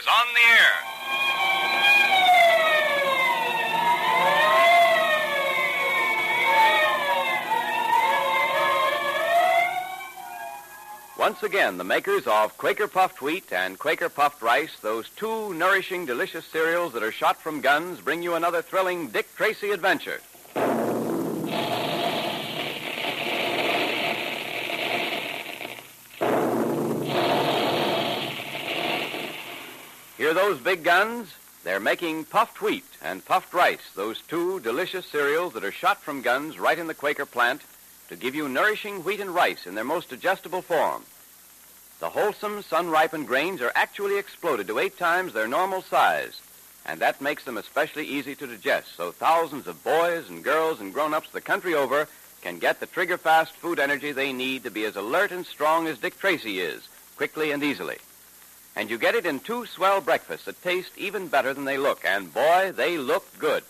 is on the air. Once again, the makers of Quaker Puffed Wheat and Quaker Puffed Rice, those two nourishing, delicious cereals that are shot from guns, bring you another thrilling Dick Tracy adventure. Hear those big guns? They're making puffed wheat and puffed rice, those two delicious cereals that are shot from guns right in the Quaker plant to give you nourishing wheat and rice in their most digestible form. The wholesome, sun ripened grains are actually exploded to eight times their normal size, and that makes them especially easy to digest, so thousands of boys and girls and grown ups the country over can get the trigger fast food energy they need to be as alert and strong as Dick Tracy is, quickly and easily. And you get it in two swell breakfasts that taste even better than they look, and boy, they look good.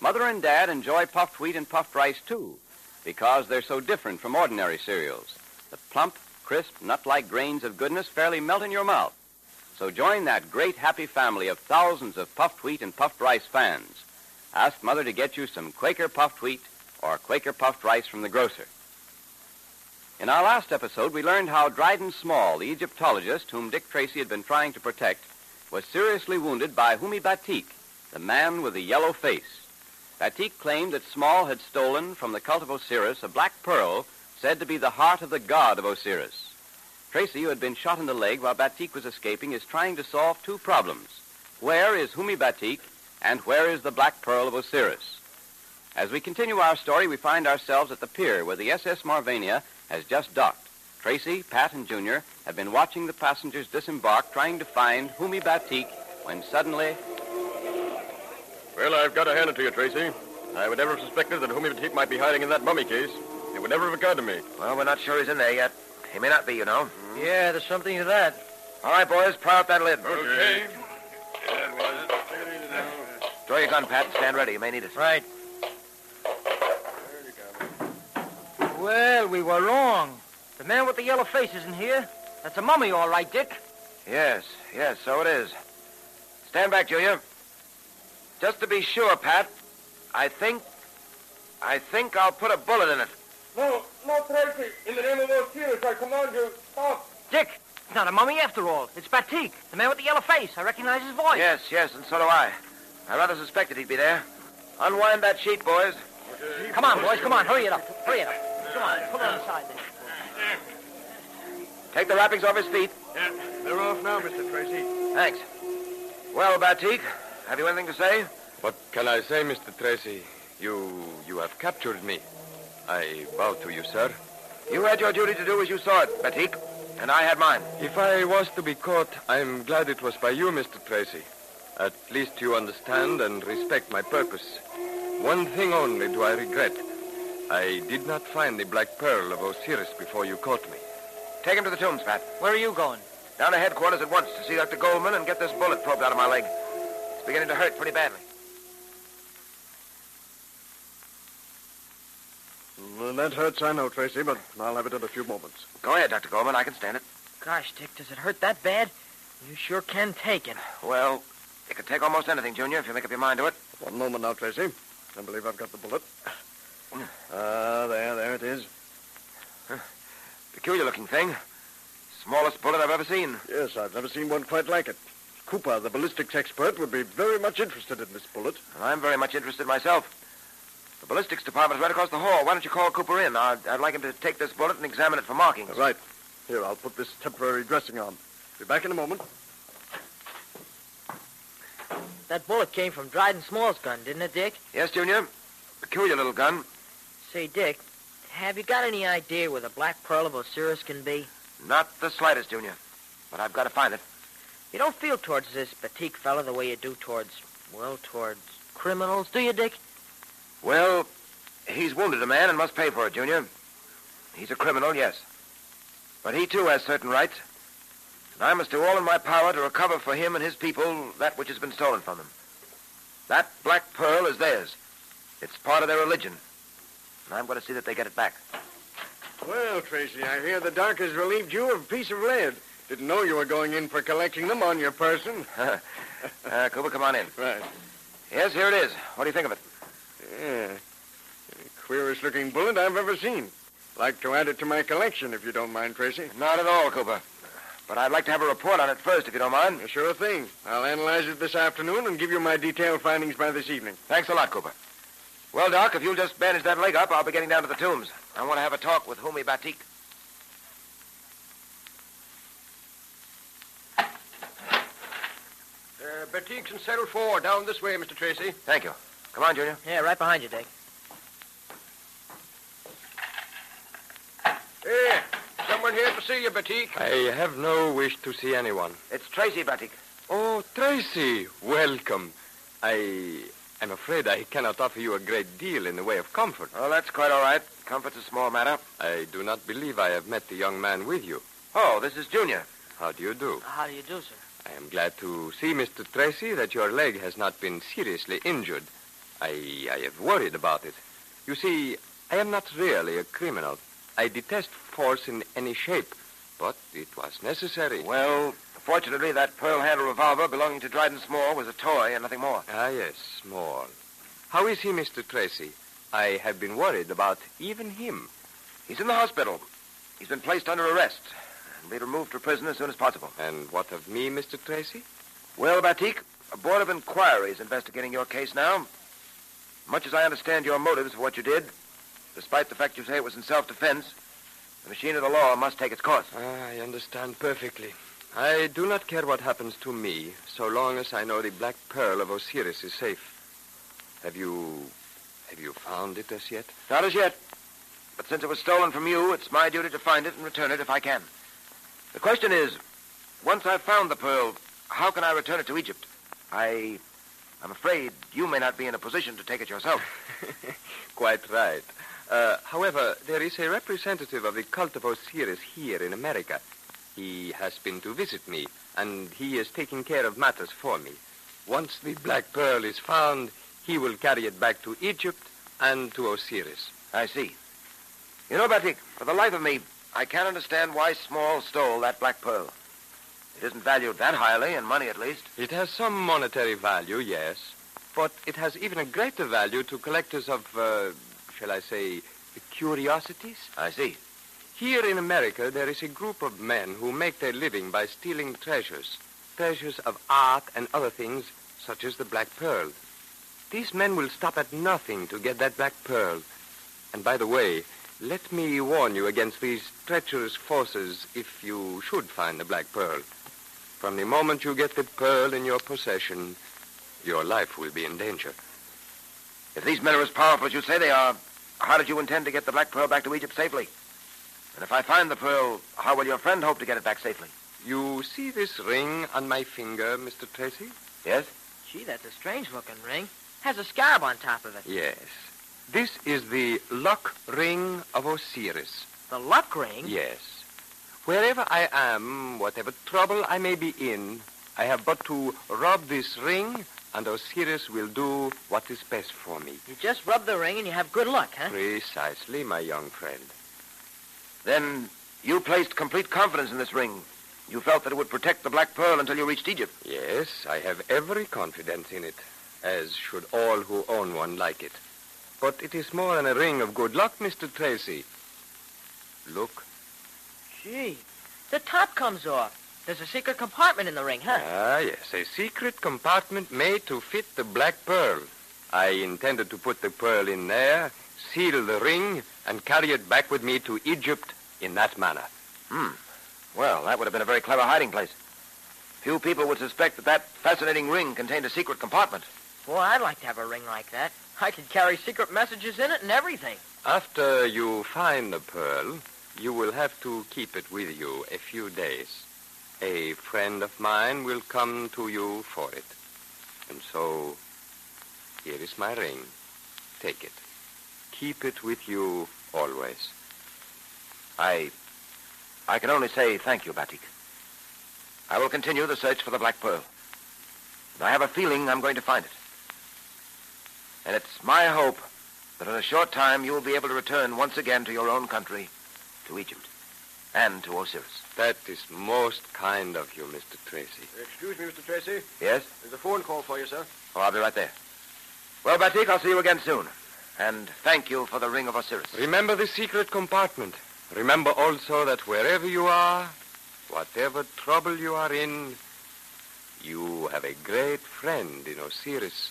Mother and Dad enjoy puffed wheat and puffed rice too, because they're so different from ordinary cereals. The plump, crisp, nut-like grains of goodness fairly melt in your mouth. So join that great happy family of thousands of puffed wheat and puffed rice fans. Ask Mother to get you some Quaker puffed wheat or Quaker puffed rice from the grocer. In our last episode, we learned how Dryden Small, the Egyptologist whom Dick Tracy had been trying to protect, was seriously wounded by Humi Batik, the man with the yellow face. Batik claimed that Small had stolen from the cult of Osiris a black pearl said to be the heart of the god of Osiris. Tracy, who had been shot in the leg while Batik was escaping, is trying to solve two problems. Where is Humi Batik, and where is the black pearl of Osiris? As we continue our story, we find ourselves at the pier where the SS Marvania has just docked. Tracy, Pat, and Junior have been watching the passengers disembark, trying to find Humi Batik, when suddenly. Well, I've got to hand it to you, Tracy. I would never have suspected that Humi Batik might be hiding in that mummy case. It would never have occurred to me. Well, we're not sure he's in there yet. He may not be, you know. Hmm. Yeah, there's something to that. All right, boys, pry up that lid. Okay. Draw your gun, Pat, and stand ready. You may need it. Right. Well, we were wrong. The man with the yellow face isn't here. That's a mummy, all right, Dick. Yes, yes, so it is. Stand back, Junior. Just to be sure, Pat, I think. I think I'll put a bullet in it. No, no, Tracy. In the name of Osiris, I command you, stop. Dick, it's not a mummy after all. It's Batik, the man with the yellow face. I recognize his voice. Yes, yes, and so do I. I rather suspected he'd be there. Unwind that sheet, boys. Come on, boys, come on. Hurry it up. Hurry it up. Come on, pull it on the side there. Take the wrappings off his feet. Yeah, they're off now, Mr. Tracy. Thanks. Well, Batik, have you anything to say? What can I say, Mr. Tracy? You you have captured me. I bow to you, sir. You had your duty to do as you saw it, Batik, and I had mine. If I was to be caught, I'm glad it was by you, Mr. Tracy. At least you understand and respect my purpose. One thing only do I regret. I did not find the black pearl of Osiris before you caught me. Take him to the tombs, Pat. Where are you going? Down to headquarters at once to see Dr. Goldman and get this bullet probed out of my leg. It's beginning to hurt pretty badly. Well, that hurts, I know, Tracy, but I'll have it in a few moments. Go ahead, Dr. Goldman. I can stand it. Gosh, Dick, does it hurt that bad? You sure can take it. Well, it can take almost anything, Junior, if you make up your mind to it. One moment now, Tracy. I believe I've got the bullet. Ah, there, there it is. Peculiar looking thing. Smallest bullet I've ever seen. Yes, I've never seen one quite like it. Cooper, the ballistics expert, would be very much interested in this bullet. And I'm very much interested myself. The ballistics department's right across the hall. Why don't you call Cooper in? I'd, I'd like him to take this bullet and examine it for markings. Right. Here, I'll put this temporary dressing on. Be back in a moment. That bullet came from Dryden Small's gun, didn't it, Dick? Yes, Junior? Peculiar little gun. Say, Dick, have you got any idea where the Black Pearl of Osiris can be? Not the slightest, Junior. But I've got to find it. You don't feel towards this Batik fella the way you do towards, well, towards criminals, do you, Dick? Well, he's wounded a man and must pay for it, Junior. He's a criminal, yes. But he, too, has certain rights. And I must do all in my power to recover for him and his people that which has been stolen from them. That black pearl is theirs. It's part of their religion. And I'm going to see that they get it back. Well, Tracy, I hear the doc has relieved you of a piece of lead. Didn't know you were going in for collecting them on your person. uh, Cooper, come on in. Right. Yes, here it is. What do you think of it? Yeah. Queerest looking bullet I've ever seen. Like to add it to my collection, if you don't mind, Tracy. Not at all, Cooper. But I'd like to have a report on it first, if you don't mind. Sure thing. I'll analyze it this afternoon and give you my detailed findings by this evening. Thanks a lot, Cooper. Well, Doc, if you'll just bandage that leg up, I'll be getting down to the tombs. I want to have a talk with Humi Batik. Uh, Batik's and Settle 4, down this way, Mr. Tracy. Thank you. Come on, Junior. Yeah, right behind you, Dick. Hey, someone here to see you, Batik. I have no wish to see anyone. It's Tracy Batik. Oh, Tracy, welcome. I am afraid I cannot offer you a great deal in the way of comfort. Oh, that's quite all right. Comfort's a small matter. I do not believe I have met the young man with you. Oh, this is Junior. How do you do? How do you do, sir? I am glad to see, Mr. Tracy, that your leg has not been seriously injured. I, I have worried about it. You see, I am not really a criminal. I detest force in any shape, but it was necessary. Well, fortunately, that pearl-handled revolver belonging to Dryden Small was a toy and nothing more. Ah, yes, small. How is he, Mr. Tracy? I have been worried about even him. He's in the hospital. He's been placed under arrest and be removed to prison as soon as possible. And what of me, Mr. Tracy? Well, Batik, a board of inquiry is investigating your case now. Much as I understand your motives for what you did, despite the fact you say it was in self-defense, the machine of the law must take its course. Ah, I understand perfectly. I do not care what happens to me, so long as I know the Black Pearl of Osiris is safe. Have you... have you found it as yet? Not as yet. But since it was stolen from you, it's my duty to find it and return it if I can. The question is, once I've found the pearl, how can I return it to Egypt? I... I'm afraid you may not be in a position to take it yourself. Quite right. Uh, however, there is a representative of the cult of Osiris here in America. He has been to visit me, and he is taking care of matters for me. Once the Black Pearl is found, he will carry it back to Egypt and to Osiris. I see. You know, Batik, for the life of me, I can't understand why Small stole that black pearl. It isn't valued that highly, in money at least. It has some monetary value, yes, but it has even a greater value to collectors of, uh, shall I say, curiosities. I see. Here in America, there is a group of men who make their living by stealing treasures, treasures of art and other things, such as the Black Pearl. These men will stop at nothing to get that Black Pearl. And by the way, let me warn you against these treacherous forces if you should find the Black Pearl. From the moment you get the pearl in your possession, your life will be in danger. If these men are as powerful as you say they are, how did you intend to get the black pearl back to Egypt safely? And if I find the pearl, how will your friend hope to get it back safely? You see this ring on my finger, Mr. Tracy? Yes? Gee, that's a strange-looking ring. Has a scarab on top of it. Yes. This is the luck ring of Osiris. The luck ring? Yes. Wherever I am, whatever trouble I may be in, I have but to rub this ring, and Osiris will do what is best for me. You just rub the ring and you have good luck, huh? Precisely, my young friend. Then you placed complete confidence in this ring. You felt that it would protect the black pearl until you reached Egypt. Yes, I have every confidence in it, as should all who own one like it. But it is more than a ring of good luck, Mr. Tracy. Look. Gee, the top comes off. There's a secret compartment in the ring, huh? Ah, yes, a secret compartment made to fit the black pearl. I intended to put the pearl in there, seal the ring, and carry it back with me to Egypt in that manner. Hmm. Well, that would have been a very clever hiding place. Few people would suspect that that fascinating ring contained a secret compartment. Boy, I'd like to have a ring like that. I could carry secret messages in it and everything. After you find the pearl, you will have to keep it with you a few days. A friend of mine will come to you for it. And so, here is my ring. Take it. Keep it with you always. I. I can only say thank you, Batik. I will continue the search for the Black Pearl. And I have a feeling I'm going to find it. And it's my hope that in a short time you will be able to return once again to your own country to Egypt and to Osiris. That is most kind of you, Mr. Tracy. Excuse me, Mr. Tracy. Yes? There's a phone call for you, sir. Oh, I'll be right there. Well, Batik, I'll see you again soon. And thank you for the ring of Osiris. Remember the secret compartment. Remember also that wherever you are, whatever trouble you are in, you have a great friend in Osiris.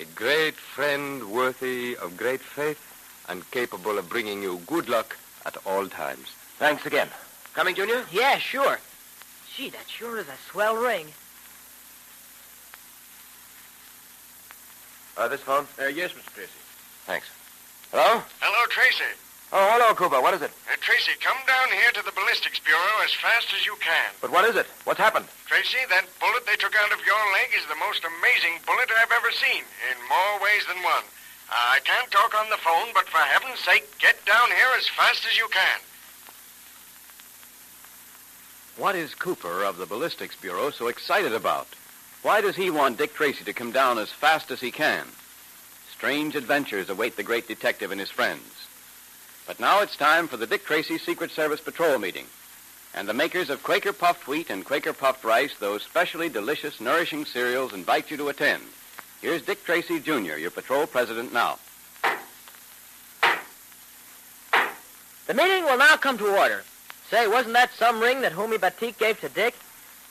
A great friend worthy of great faith and capable of bringing you good luck at all times. Thanks again. Coming, Junior? Yeah, sure. Gee, that sure is a swell ring. Uh, this phone? Uh, yes, Mr. Tracy. Thanks. Hello? Hello, Tracy. Oh, hello, Cooper. What is it? Uh, Tracy, come down here to the ballistics bureau as fast as you can. But what is it? What's happened? Tracy, that bullet they took out of your leg is the most amazing bullet I've ever seen, in more ways than one. Uh, I can't talk on the phone, but for heaven's sake, get down here as fast as you can. What is Cooper of the Ballistics Bureau so excited about? Why does he want Dick Tracy to come down as fast as he can? Strange adventures await the great detective and his friends. But now it's time for the Dick Tracy Secret Service Patrol meeting. And the makers of Quaker Puffed Wheat and Quaker Puffed Rice, those specially delicious, nourishing cereals, invite you to attend. Here's Dick Tracy, Jr., your patrol president now. The meeting will now come to order. Say, wasn't that some ring that Humi Batik gave to Dick?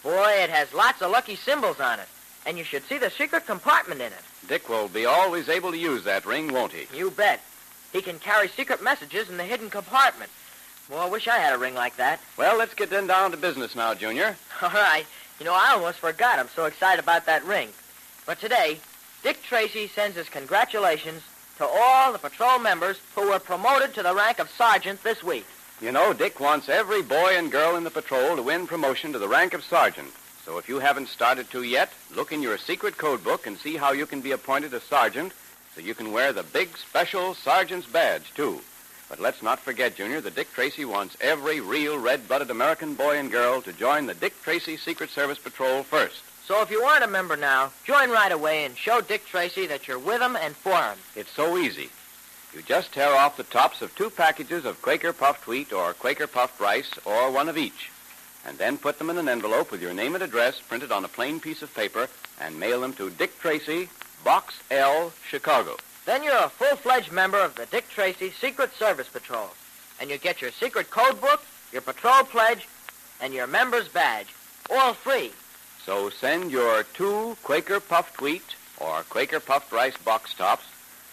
Boy, it has lots of lucky symbols on it. And you should see the secret compartment in it. Dick will be always able to use that ring, won't he? You bet. He can carry secret messages in the hidden compartment. Well, I wish I had a ring like that. Well, let's get then down to business now, Junior. All right. You know, I almost forgot. I'm so excited about that ring. But today, Dick Tracy sends his congratulations to all the patrol members who were promoted to the rank of sergeant this week. You know, Dick wants every boy and girl in the patrol to win promotion to the rank of sergeant. So if you haven't started to yet, look in your secret code book and see how you can be appointed a sergeant so you can wear the big special sergeant's badge, too. But let's not forget, Junior, that Dick Tracy wants every real red-blooded American boy and girl to join the Dick Tracy Secret Service Patrol first. So if you aren't a member now, join right away and show Dick Tracy that you're with him and for him. It's so easy. You just tear off the tops of two packages of Quaker puffed wheat or Quaker puffed rice or one of each, and then put them in an envelope with your name and address printed on a plain piece of paper and mail them to Dick Tracy, Box L, Chicago. Then you're a full-fledged member of the Dick Tracy Secret Service Patrol. And you get your secret code book, your patrol pledge, and your member's badge. All free. So send your two Quaker puffed wheat or Quaker puffed rice box tops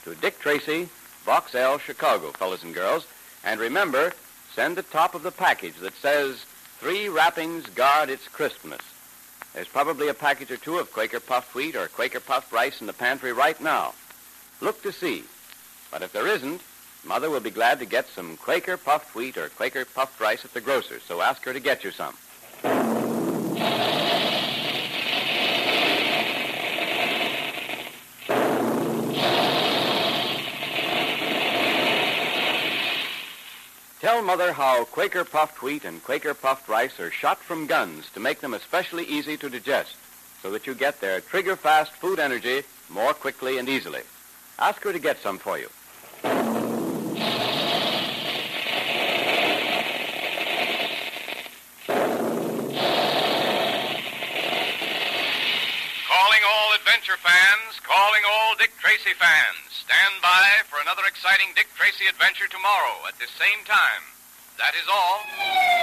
to Dick Tracy, Box L, Chicago, fellas and girls. And remember, send the top of the package that says, Three wrappings guard its crispness. There's probably a package or two of Quaker puffed wheat or Quaker puffed rice in the pantry right now. Look to see. But if there isn't, Mother will be glad to get some Quaker puffed wheat or Quaker puffed rice at the grocer's, so ask her to get you some. Tell Mother how Quaker puffed wheat and Quaker puffed rice are shot from guns to make them especially easy to digest, so that you get their trigger-fast food energy more quickly and easily. Ask her to get some for you. Calling all adventure fans, calling all Dick Tracy fans. Stand by for another exciting Dick Tracy adventure tomorrow at the same time. That is all.